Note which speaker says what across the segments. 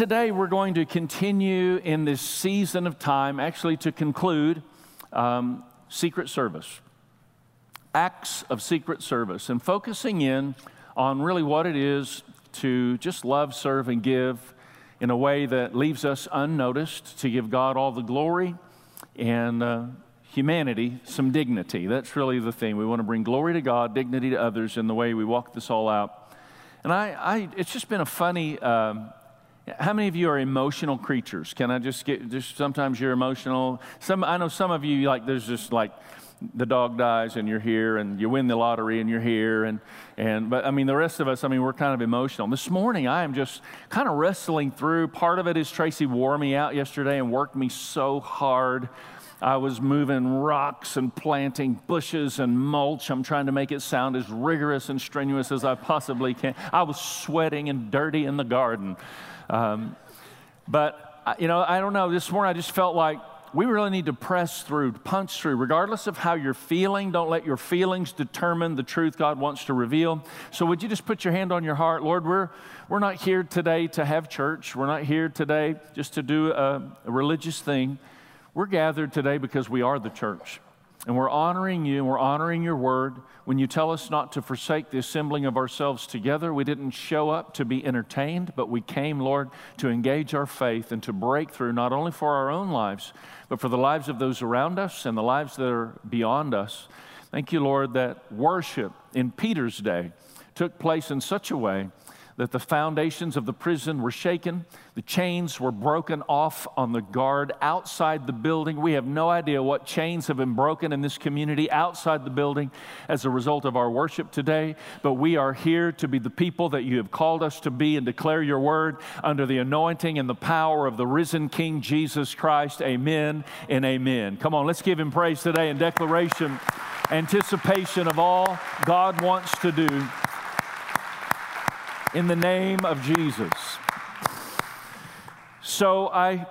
Speaker 1: today we're going to continue in this season of time, actually, to conclude um, Secret Service, acts of Secret Service, and focusing in on really what it is to just love, serve, and give in a way that leaves us unnoticed, to give God all the glory and uh, humanity some dignity. That's really the thing. We want to bring glory to God, dignity to others in the way we walk this all out. And I, I it's just been a funny. Um, how many of you are emotional creatures? Can I just get, just sometimes you're emotional. Some, I know some of you, like, there's just like, the dog dies and you're here and you win the lottery and you're here and, and but i mean the rest of us i mean we're kind of emotional this morning i am just kind of wrestling through part of it is tracy wore me out yesterday and worked me so hard I was moving rocks and planting bushes and mulch. I'm trying to make it sound as rigorous and strenuous as I possibly can. I was sweating and dirty in the garden. Um, but, you know, I don't know. This morning I just felt like we really need to press through, punch through, regardless of how you're feeling. Don't let your feelings determine the truth God wants to reveal. So, would you just put your hand on your heart? Lord, we're, we're not here today to have church. We're not here today just to do a, a religious thing. We're gathered today because we are the church. And we're honoring you and we're honoring your word. When you tell us not to forsake the assembling of ourselves together, we didn't show up to be entertained, but we came, Lord, to engage our faith and to break through not only for our own lives, but for the lives of those around us and the lives that are beyond us. Thank you, Lord, that worship in Peter's day took place in such a way that the foundations of the prison were shaken, the chains were broken off on the guard outside the building. We have no idea what chains have been broken in this community outside the building as a result of our worship today, but we are here to be the people that you have called us to be and declare your word under the anointing and the power of the risen King Jesus Christ. Amen and amen. Come on, let's give him praise today in declaration, anticipation of all God wants to do in the name of Jesus. So I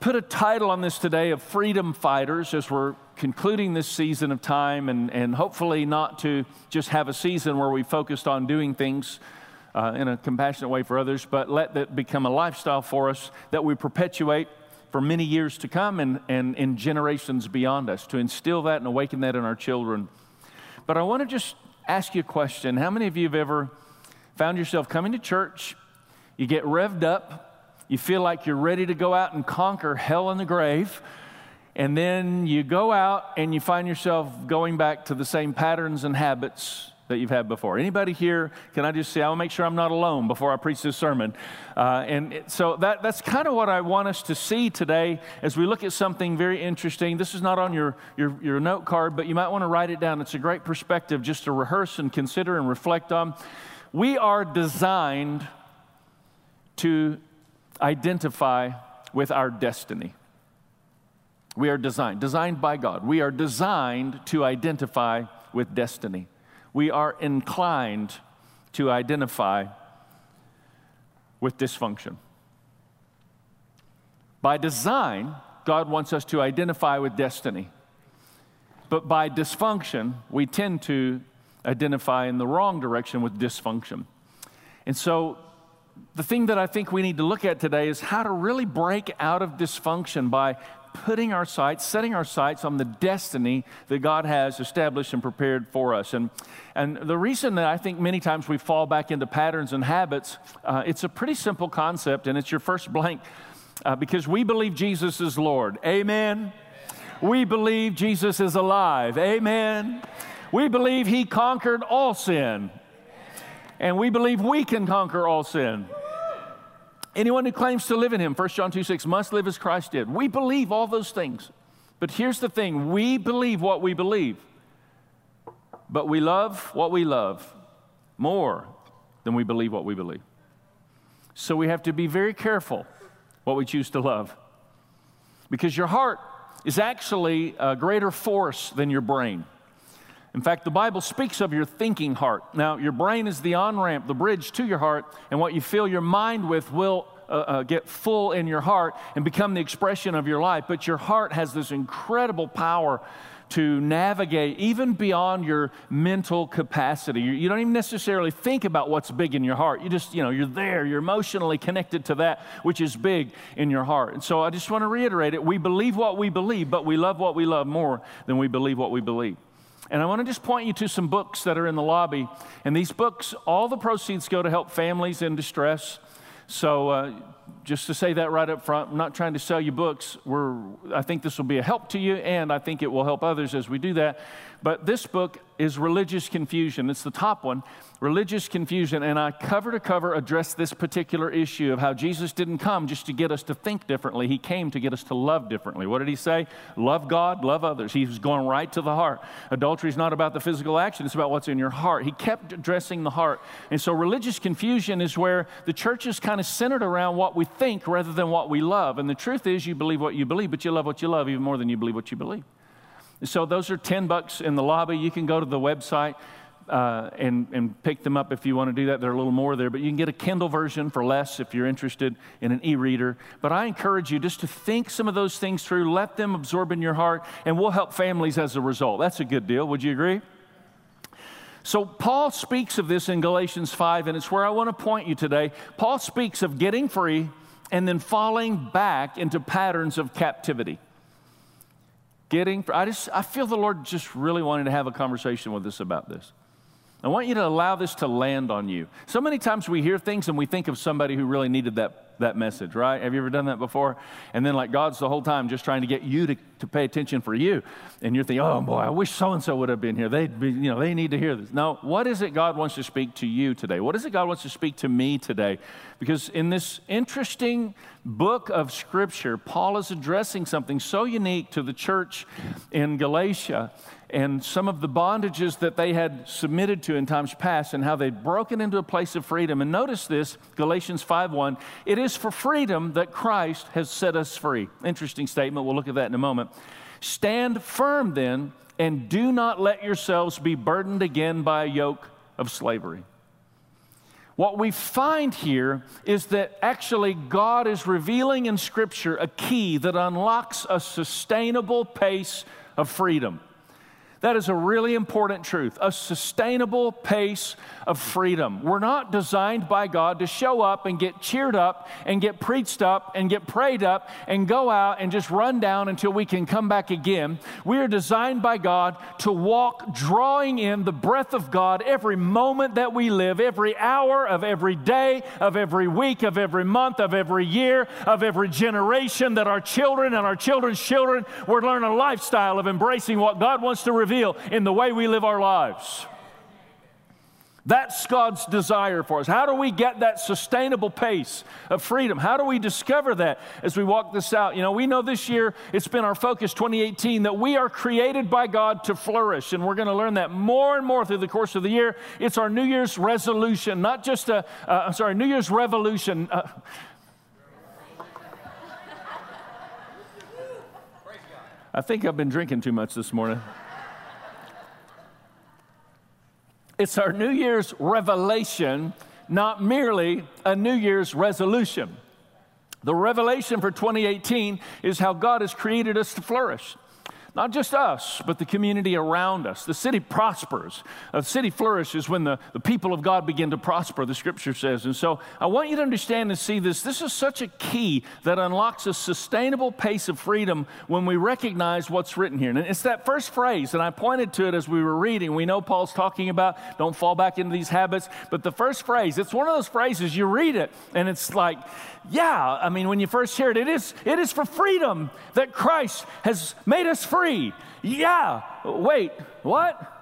Speaker 1: put a title on this today of Freedom Fighters as we're concluding this season of time and, and hopefully not to just have a season where we focused on doing things uh, in a compassionate way for others, but let that become a lifestyle for us that we perpetuate for many years to come and, and in generations beyond us, to instill that and awaken that in our children. But I want to just ask you a question. How many of you have ever found yourself coming to church, you get revved up, you feel like you're ready to go out and conquer hell and the grave, and then you go out and you find yourself going back to the same patterns and habits that you've had before. Anybody here? Can I just say I will make sure I'm not alone before I preach this sermon? Uh, and it, so that, that's kind of what I want us to see today as we look at something very interesting. This is not on your, your, your note card, but you might want to write it down. It's a great perspective just to rehearse and consider and reflect on. We are designed to identify with our destiny. We are designed, designed by God. We are designed to identify with destiny. We are inclined to identify with dysfunction. By design, God wants us to identify with destiny. But by dysfunction, we tend to identify in the wrong direction with dysfunction. And so, the thing that I think we need to look at today is how to really break out of dysfunction by putting our sights, setting our sights on the destiny that God has established and prepared for us. And, and the reason that I think many times we fall back into patterns and habits, uh, it's a pretty simple concept, and it's your first blank uh, because we believe Jesus is Lord. Amen. We believe Jesus is alive. Amen. We believe he conquered all sin. And we believe we can conquer all sin. Anyone who claims to live in him, 1 John 2 6, must live as Christ did. We believe all those things. But here's the thing we believe what we believe, but we love what we love more than we believe what we believe. So we have to be very careful what we choose to love. Because your heart is actually a greater force than your brain. In fact, the Bible speaks of your thinking heart. Now, your brain is the on ramp, the bridge to your heart, and what you fill your mind with will uh, uh, get full in your heart and become the expression of your life. But your heart has this incredible power to navigate even beyond your mental capacity. You don't even necessarily think about what's big in your heart. You just, you know, you're there, you're emotionally connected to that which is big in your heart. And so I just want to reiterate it. We believe what we believe, but we love what we love more than we believe what we believe. And I want to just point you to some books that are in the lobby. And these books, all the proceeds go to help families in distress. So, uh, just to say that right up front, I'm not trying to sell you books. We're, I think this will be a help to you, and I think it will help others as we do that. But this book is Religious Confusion. It's the top one, Religious Confusion. And I cover to cover address this particular issue of how Jesus didn't come just to get us to think differently. He came to get us to love differently. What did he say? Love God, love others. He was going right to the heart. Adultery is not about the physical action, it's about what's in your heart. He kept addressing the heart. And so religious confusion is where the church is kind of centered around what we think rather than what we love. And the truth is, you believe what you believe, but you love what you love even more than you believe what you believe. So those are 10 bucks in the lobby. You can go to the website uh, and, and pick them up if you want to do that. They're a little more there, but you can get a Kindle version for less if you're interested in an e reader. But I encourage you just to think some of those things through, let them absorb in your heart, and we'll help families as a result. That's a good deal. Would you agree? So, Paul speaks of this in Galatians 5, and it's where I want to point you today. Paul speaks of getting free and then falling back into patterns of captivity getting i just i feel the lord just really wanting to have a conversation with us about this. I want you to allow this to land on you. So many times we hear things and we think of somebody who really needed that that message, right? Have you ever done that before? And then, like, God's the whole time just trying to get you to, to pay attention for you. And you're thinking, oh boy, I wish so and so would have been here. They'd be, you know, they need to hear this. No, what is it God wants to speak to you today? What is it God wants to speak to me today? Because in this interesting book of Scripture, Paul is addressing something so unique to the church in Galatia and some of the bondages that they had submitted to in times past and how they'd broken into a place of freedom. And notice this, Galatians 5:1, it is for freedom that Christ has set us free. Interesting statement, we'll look at that in a moment. Stand firm then and do not let yourselves be burdened again by a yoke of slavery. What we find here is that actually God is revealing in Scripture a key that unlocks a sustainable pace of freedom. That is a really important truth, a sustainable pace of freedom. We're not designed by God to show up and get cheered up and get preached up and get prayed up and go out and just run down until we can come back again. We are designed by God to walk drawing in the breath of God every moment that we live, every hour of every day, of every week, of every month, of every year, of every generation, that our children and our children's children will learn a lifestyle of embracing what God wants to reveal in the way we live our lives. That's God's desire for us. How do we get that sustainable pace of freedom? How do we discover that as we walk this out? You know, we know this year it's been our focus 2018 that we are created by God to flourish, and we're going to learn that more and more through the course of the year. It's our New Year's resolution, not just a, uh, I'm sorry, New Year's revolution. Uh, I think I've been drinking too much this morning. It's our New Year's revelation, not merely a New Year's resolution. The revelation for 2018 is how God has created us to flourish. Not just us, but the community around us. The city prospers. The city flourishes when the, the people of God begin to prosper, the scripture says. And so I want you to understand and see this. This is such a key that unlocks a sustainable pace of freedom when we recognize what's written here. And it's that first phrase, and I pointed to it as we were reading. We know Paul's talking about don't fall back into these habits, but the first phrase, it's one of those phrases you read it, and it's like, yeah, I mean, when you first hear it, it is, it is for freedom that Christ has made us free. Yeah, wait, what?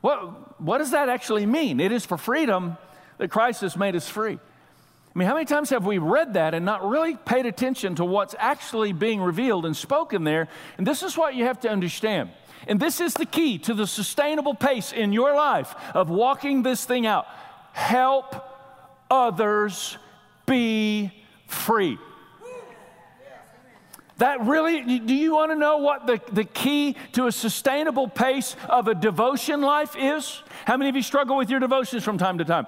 Speaker 1: What, what does that actually mean? It is for freedom that Christ has made us free. I mean, how many times have we read that and not really paid attention to what's actually being revealed and spoken there? And this is what you have to understand. And this is the key to the sustainable pace in your life of walking this thing out. Help others be free. That really, do you want to know what the, the key to a sustainable pace of a devotion life is? How many of you struggle with your devotions from time to time?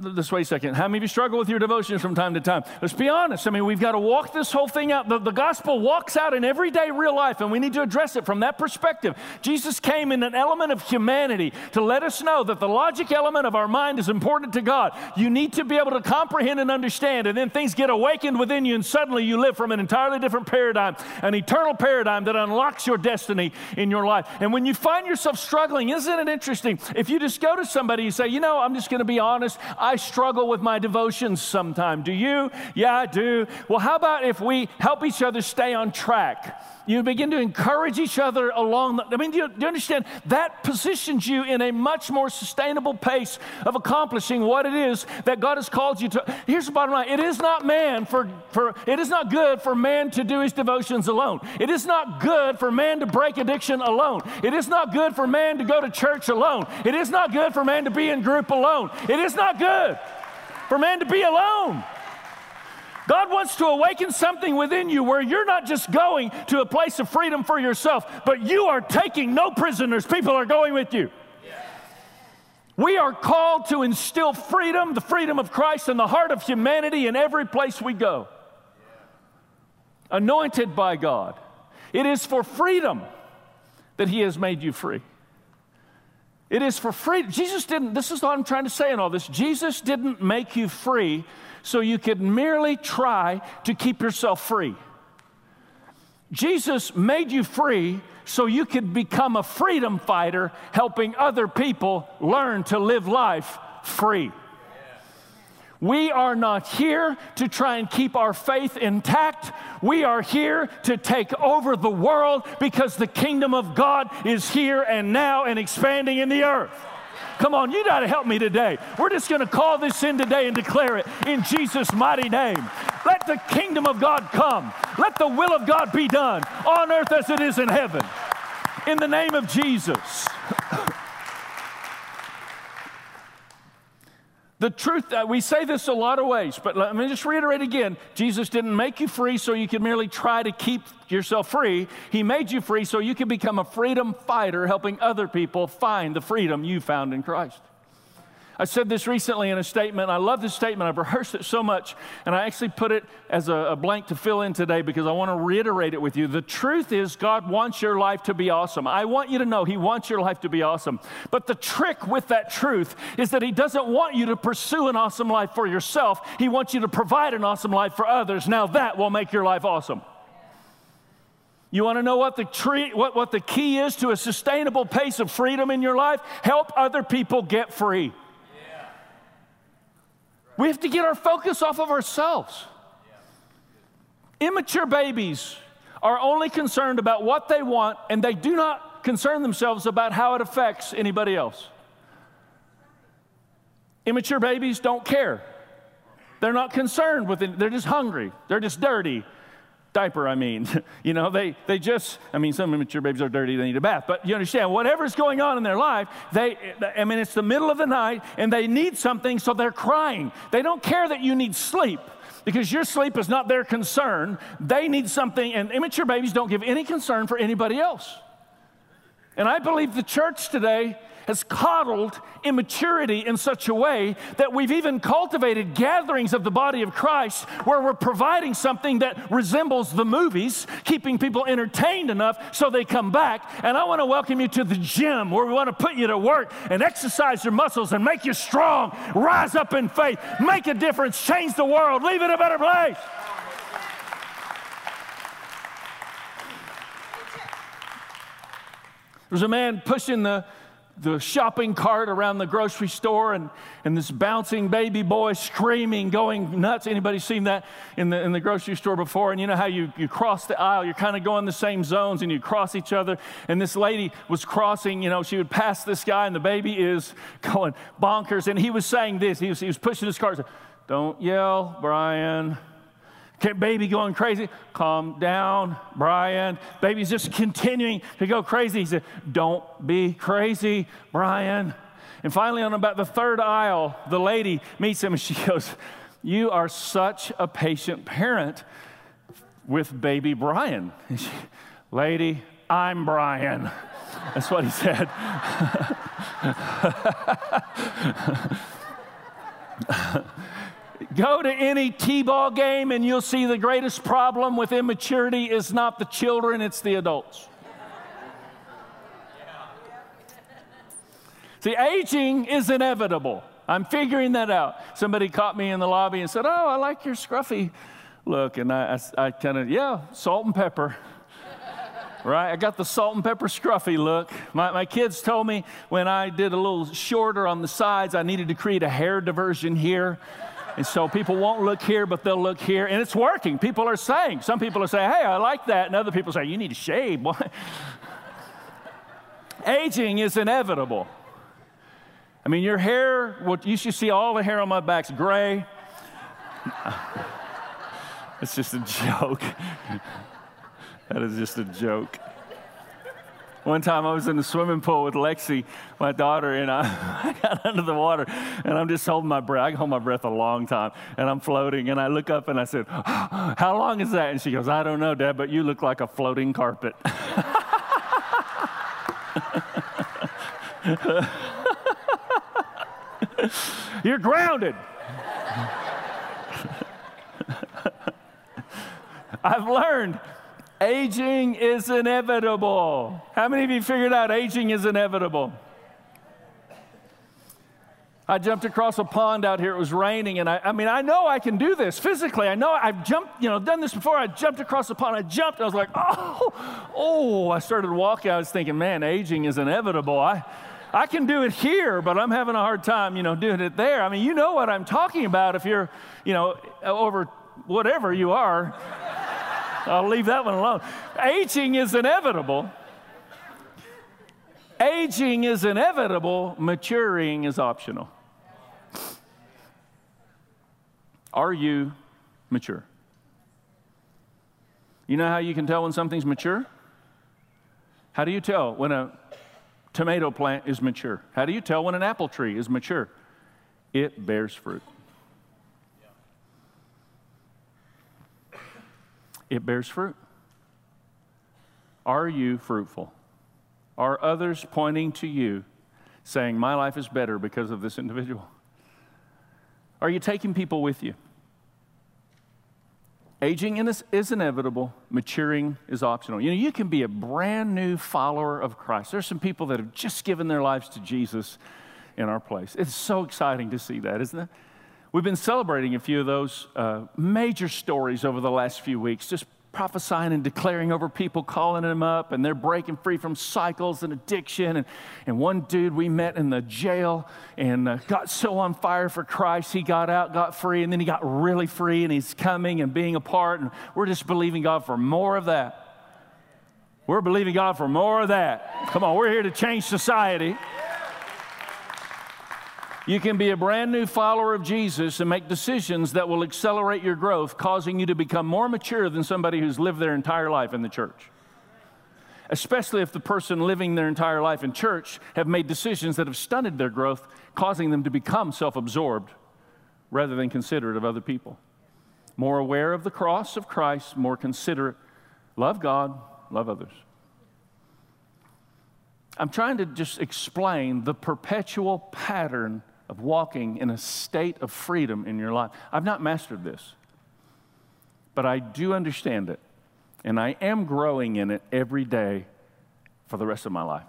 Speaker 1: This way a second. How many of you struggle with your devotions from time to time? Let's be honest. I mean, we've got to walk this whole thing out. The, the gospel walks out in everyday real life, and we need to address it from that perspective. Jesus came in an element of humanity to let us know that the logic element of our mind is important to God. You need to be able to comprehend and understand, and then things get awakened within you, and suddenly you live from an entirely different paradigm, an eternal paradigm that unlocks your destiny in your life. And when you find yourself struggling, isn't it interesting? If you just go to somebody and say, you know, I'm just going to be honest, struggle with my devotions sometimes. Do you? Yeah, I do. Well, how about if we help each other stay on track? You begin to encourage each other along. The, I mean, do you, do you understand? That positions you in a much more sustainable pace of accomplishing what it is that God has called you to. Here's the bottom line: It is not man for, for it is not good for man to do his devotions alone. It is not good for man to break addiction alone. It is not good for man to go to church alone. It is not good for man to be in group alone. It is not good for man to be alone. God wants to awaken something within you where you're not just going to a place of freedom for yourself, but you are taking no prisoners. People are going with you. We are called to instill freedom, the freedom of Christ, in the heart of humanity in every place we go. Anointed by God. It is for freedom that He has made you free. It is for freedom. Jesus didn't, this is what I'm trying to say in all this. Jesus didn't make you free so you could merely try to keep yourself free. Jesus made you free so you could become a freedom fighter, helping other people learn to live life free. We are not here to try and keep our faith intact. We are here to take over the world because the kingdom of God is here and now and expanding in the earth. Come on, you got to help me today. We're just going to call this in today and declare it in Jesus' mighty name. Let the kingdom of God come. Let the will of God be done on earth as it is in heaven. In the name of Jesus. The truth, that we say this a lot of ways, but let me just reiterate again Jesus didn't make you free so you could merely try to keep yourself free. He made you free so you could become a freedom fighter, helping other people find the freedom you found in Christ. I said this recently in a statement. I love this statement. I've rehearsed it so much, and I actually put it as a, a, blank to fill in today because I want to reiterate it with you. The truth is, God wants your life to be awesome. I want you to know He wants your life to be awesome. But the trick with that truth is that He doesn't want you to pursue an awesome life for yourself, He wants you to provide an awesome life for others. Now, that will make your life awesome. You want to know what the, tree, what, what the key is to a sustainable pace of freedom in your life? Help other people get free. We have to get our focus off of ourselves. Immature babies are only concerned about what they want and they do not concern themselves about how it affects anybody else. Immature babies don't care. They're not concerned with it. They're just hungry. They're just dirty diaper, I mean. you know, they, they just, I mean, some immature babies are dirty, they need a bath. But you understand, whatever's going on in their life, they, I mean, it's the middle of the night and they need something, so they're crying. They don't care that you need sleep because your sleep is not their concern. They need something, and immature babies don't give any concern for anybody else. And I believe the church today has coddled immaturity in such a way that we've even cultivated gatherings of the body of Christ where we're providing something that resembles the movies, keeping people entertained enough so they come back. And I want to welcome you to the gym where we want to put you to work and exercise your muscles and make you strong, rise up in faith, make a difference, change the world, leave it a better place. There's a man pushing the the shopping cart around the grocery store and, and this bouncing baby boy screaming, going nuts. Anybody seen that in the, in the grocery store before? And you know how you, you cross the aisle, you're kind of going the same zones and you cross each other. And this lady was crossing, you know, she would pass this guy and the baby is going bonkers. And he was saying this, he was, he was pushing his cart. Don't yell, Brian. Baby going crazy. Calm down, Brian. Baby's just continuing to go crazy. He said, Don't be crazy, Brian. And finally, on about the third aisle, the lady meets him and she goes, You are such a patient parent with baby Brian. She, lady, I'm Brian. That's what he said. Go to any T ball game and you'll see the greatest problem with immaturity is not the children, it's the adults. See, aging is inevitable. I'm figuring that out. Somebody caught me in the lobby and said, Oh, I like your scruffy look. And I, I, I kind of, yeah, salt and pepper. right? I got the salt and pepper scruffy look. My, my kids told me when I did a little shorter on the sides, I needed to create a hair diversion here. And so people won't look here, but they'll look here. And it's working. People are saying, some people are saying, hey, I like that. And other people say, you need to shave. Aging is inevitable. I mean, your hair, what you should see all the hair on my back's gray. it's just a joke. that is just a joke. One time I was in the swimming pool with Lexi, my daughter, and I, I, got under the water and I'm just holding my breath. I can hold my breath a long time and I'm floating and I look up and I said, How long is that? And she goes, I don't know, Dad, but you look like a floating carpet. You're grounded. I've learned aging is inevitable. How many of you figured out aging is inevitable? I jumped across a pond out here. It was raining, and I, I mean, I know I can do this physically. I know I've jumped, you know, done this before. I jumped across the pond. I jumped. I was like, oh, oh. I started walking. I was thinking, man, aging is inevitable. I, I can do it here, but I'm having a hard time, you know, doing it there. I mean, you know what I'm talking about if you're, you know, over whatever you are. I'll leave that one alone. Aging is inevitable. Aging is inevitable, maturing is optional. Are you mature? You know how you can tell when something's mature? How do you tell when a tomato plant is mature? How do you tell when an apple tree is mature? It bears fruit. It bears fruit. Are you fruitful? Are others pointing to you saying, My life is better because of this individual? Are you taking people with you? Aging is inevitable, maturing is optional. You know, you can be a brand new follower of Christ. There's some people that have just given their lives to Jesus in our place. It's so exciting to see that, isn't it? We've been celebrating a few of those uh, major stories over the last few weeks, just prophesying and declaring over people, calling them up, and they're breaking free from cycles and addiction. And, and one dude we met in the jail and uh, got so on fire for Christ, he got out, got free, and then he got really free, and he's coming and being a part. And we're just believing God for more of that. We're believing God for more of that. Come on, we're here to change society. You can be a brand new follower of Jesus and make decisions that will accelerate your growth, causing you to become more mature than somebody who's lived their entire life in the church. Especially if the person living their entire life in church have made decisions that have stunted their growth, causing them to become self absorbed rather than considerate of other people. More aware of the cross of Christ, more considerate. Love God, love others. I'm trying to just explain the perpetual pattern of walking in a state of freedom in your life. I've not mastered this, but I do understand it, and I am growing in it every day for the rest of my life.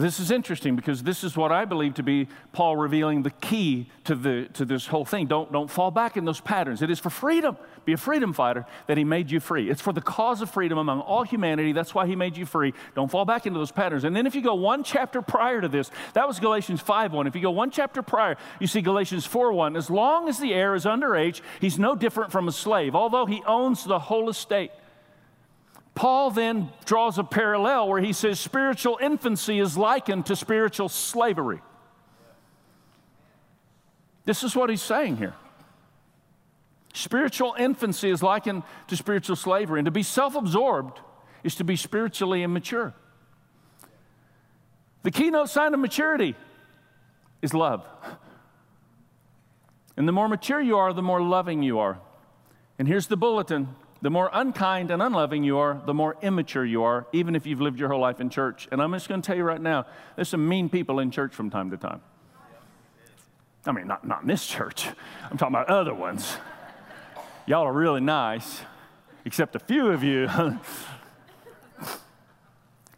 Speaker 1: This is interesting because this is what I believe to be Paul revealing the key to, the, to this whole thing. Don't, don't fall back in those patterns. It is for freedom. Be a freedom fighter that he made you free. It's for the cause of freedom among all humanity. That's why he made you free. Don't fall back into those patterns. And then if you go one chapter prior to this, that was Galatians 5 1. If you go one chapter prior, you see Galatians 4 1. As long as the heir is underage, he's no different from a slave, although he owns the whole estate. Paul then draws a parallel where he says spiritual infancy is likened to spiritual slavery. This is what he's saying here. Spiritual infancy is likened to spiritual slavery, and to be self absorbed is to be spiritually immature. The keynote sign of maturity is love. And the more mature you are, the more loving you are. And here's the bulletin the more unkind and unloving you are, the more immature you are, even if you've lived your whole life in church. And I'm just going to tell you right now there's some mean people in church from time to time. I mean, not, not in this church, I'm talking about other ones. Y'all are really nice, except a few of you.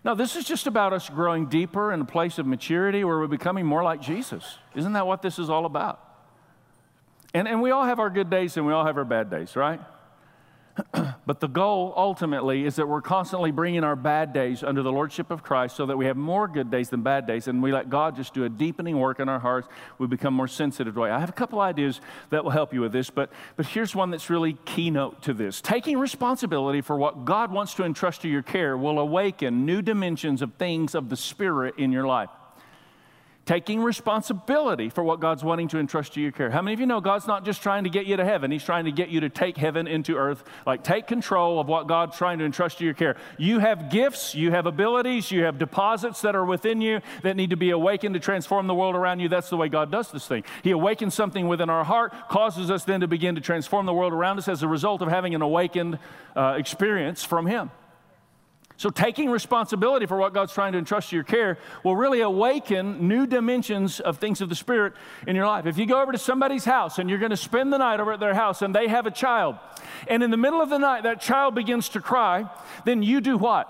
Speaker 1: no, this is just about us growing deeper in a place of maturity where we're becoming more like Jesus. Isn't that what this is all about? And, and we all have our good days and we all have our bad days, right? but the goal ultimately is that we're constantly bringing our bad days under the lordship of Christ so that we have more good days than bad days and we let God just do a deepening work in our hearts. We become more sensitive to it. I have a couple ideas that will help you with this, but, but here's one that's really keynote to this. Taking responsibility for what God wants to entrust to your care will awaken new dimensions of things of the Spirit in your life taking responsibility for what God's wanting to entrust to your care. How many of you know God's not just trying to get you to heaven, He's trying to get you to take heaven into earth? Like, take control of what God's trying to entrust to your care. You have gifts, you have abilities, you have deposits that are within you that need to be awakened to transform the world around you. That's the way God does this thing. He awakens something within our heart, causes us then to begin to transform the world around us as a result of having an awakened uh, experience from Him. So, taking responsibility for what God's trying to entrust to your care will really awaken new dimensions of things of the Spirit in your life. If you go over to somebody's house and you're going to spend the night over at their house and they have a child, and in the middle of the night that child begins to cry, then you do what?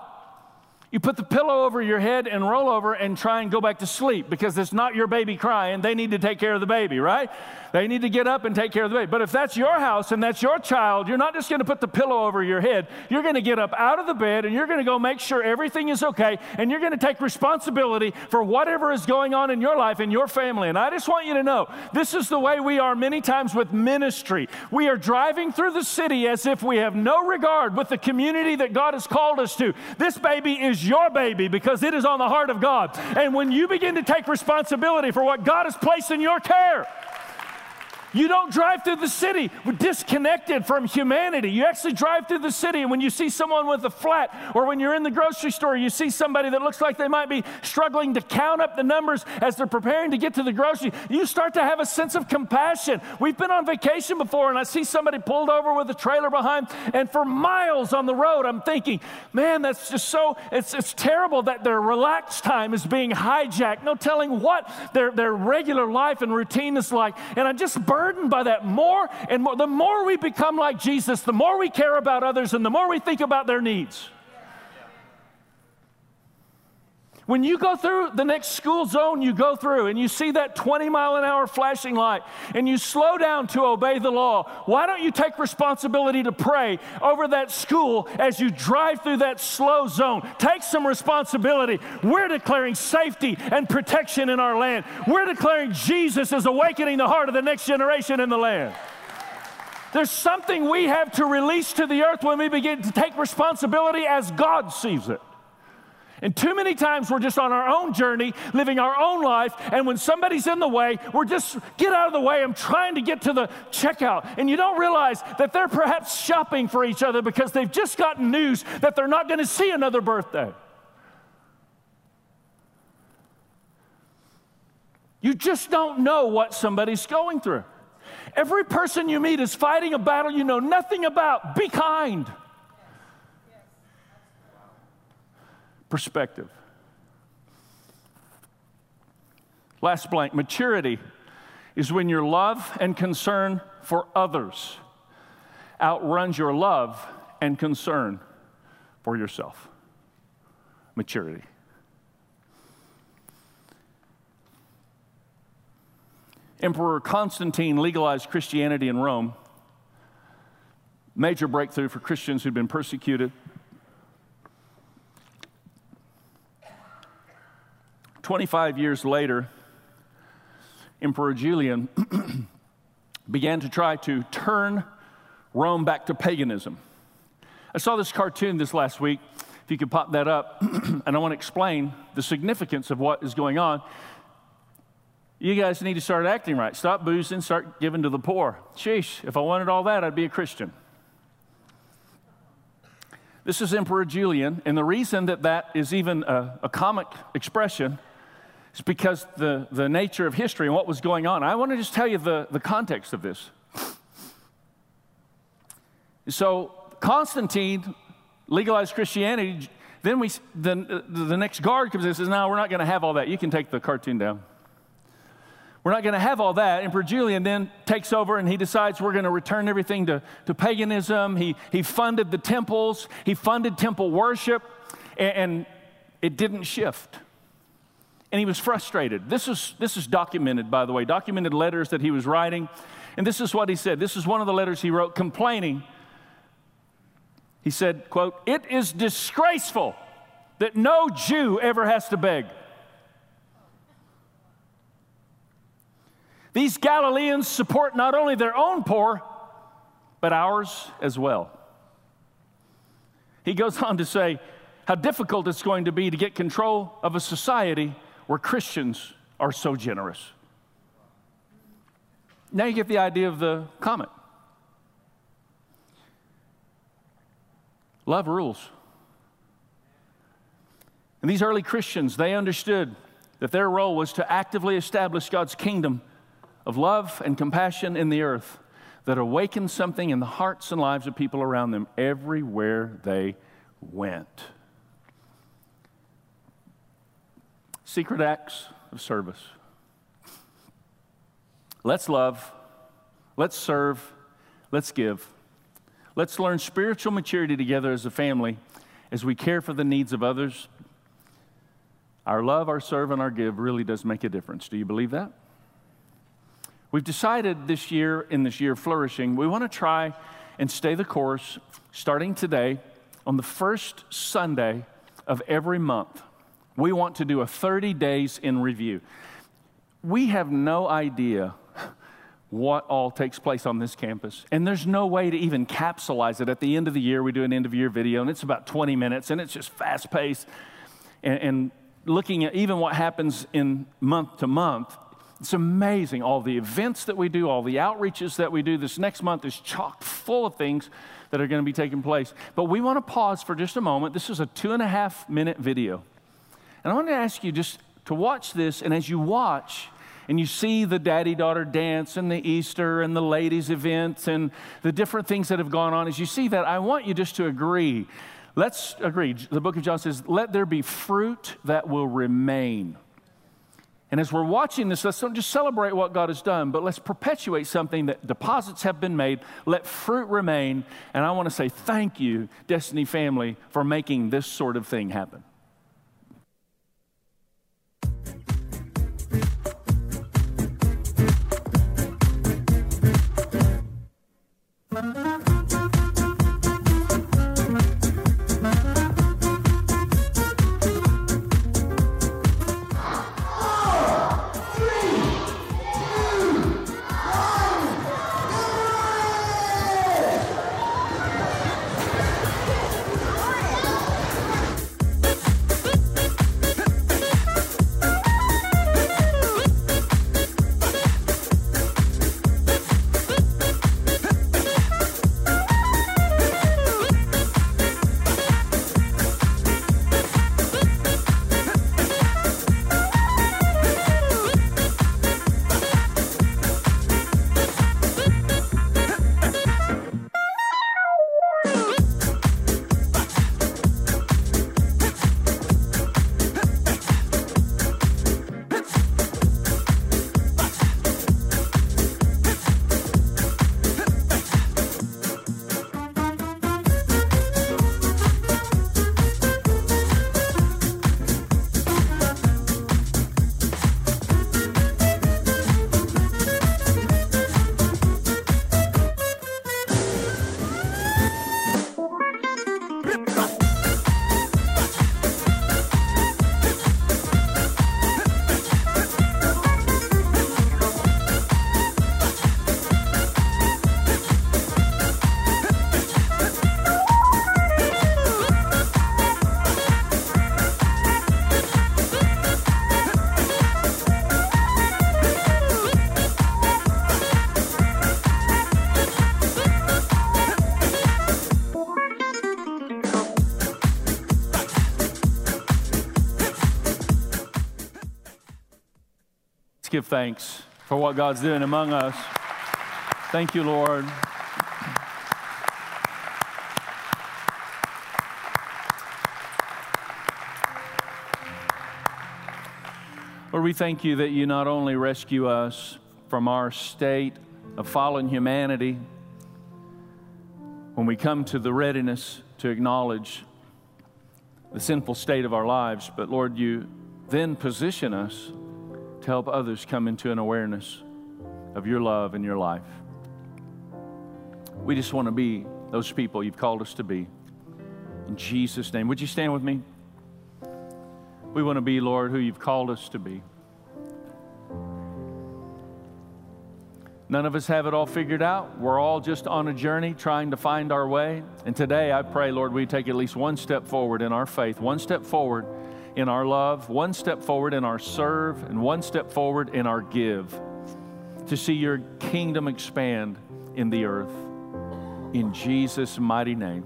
Speaker 1: You put the pillow over your head and roll over and try and go back to sleep because it's not your baby crying. They need to take care of the baby, right? They need to get up and take care of the baby. But if that's your house and that's your child, you're not just going to put the pillow over your head. You're going to get up out of the bed and you're going to go make sure everything is okay and you're going to take responsibility for whatever is going on in your life and your family. And I just want you to know this is the way we are many times with ministry. We are driving through the city as if we have no regard with the community that God has called us to. This baby is your baby because it is on the heart of God. And when you begin to take responsibility for what God has placed in your care, you don't drive through the city disconnected from humanity. You actually drive through the city, and when you see someone with a flat, or when you're in the grocery store, you see somebody that looks like they might be struggling to count up the numbers as they're preparing to get to the grocery, you start to have a sense of compassion. We've been on vacation before, and I see somebody pulled over with a trailer behind, and for miles on the road, I'm thinking, man, that's just so, it's, it's terrible that their relaxed time is being hijacked. No telling what their, their regular life and routine is like. And I'm just burning burdened by that more and more. The more we become like Jesus, the more we care about others and the more we think about their needs. When you go through the next school zone you go through and you see that 20 mile an hour flashing light and you slow down to obey the law, why don't you take responsibility to pray over that school as you drive through that slow zone? Take some responsibility. We're declaring safety and protection in our land. We're declaring Jesus is awakening the heart of the next generation in the land. There's something we have to release to the earth when we begin to take responsibility as God sees it. And too many times we're just on our own journey, living our own life, and when somebody's in the way, we're just, get out of the way. I'm trying to get to the checkout. And you don't realize that they're perhaps shopping for each other because they've just gotten news that they're not going to see another birthday. You just don't know what somebody's going through. Every person you meet is fighting a battle you know nothing about. Be kind. Perspective. Last blank maturity is when your love and concern for others outruns your love and concern for yourself. Maturity. Emperor Constantine legalized Christianity in Rome. Major breakthrough for Christians who'd been persecuted. 25 years later, Emperor Julian began to try to turn Rome back to paganism. I saw this cartoon this last week. If you could pop that up, and I want to explain the significance of what is going on. You guys need to start acting right. Stop boozing, start giving to the poor. Sheesh, if I wanted all that, I'd be a Christian. This is Emperor Julian, and the reason that that is even a, a comic expression it's because the, the nature of history and what was going on. I want to just tell you the, the context of this. So, Constantine legalized Christianity. Then we, the, the next guard comes in and says, No, we're not going to have all that. You can take the cartoon down. We're not going to have all that. Emperor Julian then takes over and he decides we're going to return everything to, to paganism. He, he funded the temples, he funded temple worship, and, and it didn't shift. And he was frustrated. This is, this is documented, by the way, documented letters that he was writing. And this is what he said. This is one of the letters he wrote complaining. He said, quote, It is disgraceful that no Jew ever has to beg. These Galileans support not only their own poor, but ours as well. He goes on to say how difficult it's going to be to get control of a society where Christians are so generous. Now you get the idea of the comment. Love rules. And these early Christians, they understood that their role was to actively establish God's kingdom of love and compassion in the earth that awakened something in the hearts and lives of people around them everywhere they went. Secret acts of service. Let's love, let's serve, let's give. Let's learn spiritual maturity together as a family as we care for the needs of others. Our love, our serve, and our give really does make a difference. Do you believe that? We've decided this year, in this year flourishing, we want to try and stay the course starting today on the first Sunday of every month. We want to do a 30 days in review. We have no idea what all takes place on this campus. And there's no way to even capsulize it. At the end of the year, we do an end of year video, and it's about 20 minutes, and it's just fast paced. And, and, looking at even what happens in month to month, it's amazing. All the events that we do, all the outreaches that we do. This next month is chock full of things that are going to be taking place. But we want to pause for just a moment. This is a two and a half minute video. And I want to ask you just to watch this, and as you watch, and you see the daddy daughter dance and the Easter and the ladies' events and the different things that have gone on, as you see that, I want you just to agree. Let's agree. The book of John says, Let there be fruit that will remain. And as we're watching this, let's not just celebrate what God has done, but let's perpetuate something that deposits have been made. Let fruit remain. And I want to say thank you, Destiny family, for making this sort of thing happen. Thanks for what God's doing among us. Thank you, Lord. Lord, we thank you that you not only rescue us from our state of fallen humanity when we come to the readiness to acknowledge the sinful state of our lives, but Lord, you then position us to help others come into an awareness of your love and your life. We just want to be those people you've called us to be. In Jesus' name. Would you stand with me? We want to be, Lord, who you've called us to be. None of us have it all figured out. We're all just on a journey trying to find our way. And today I pray, Lord, we take at least one step forward in our faith, one step forward in our love, one step forward in our serve, and one step forward in our give to see your kingdom expand in the earth. In Jesus' mighty name.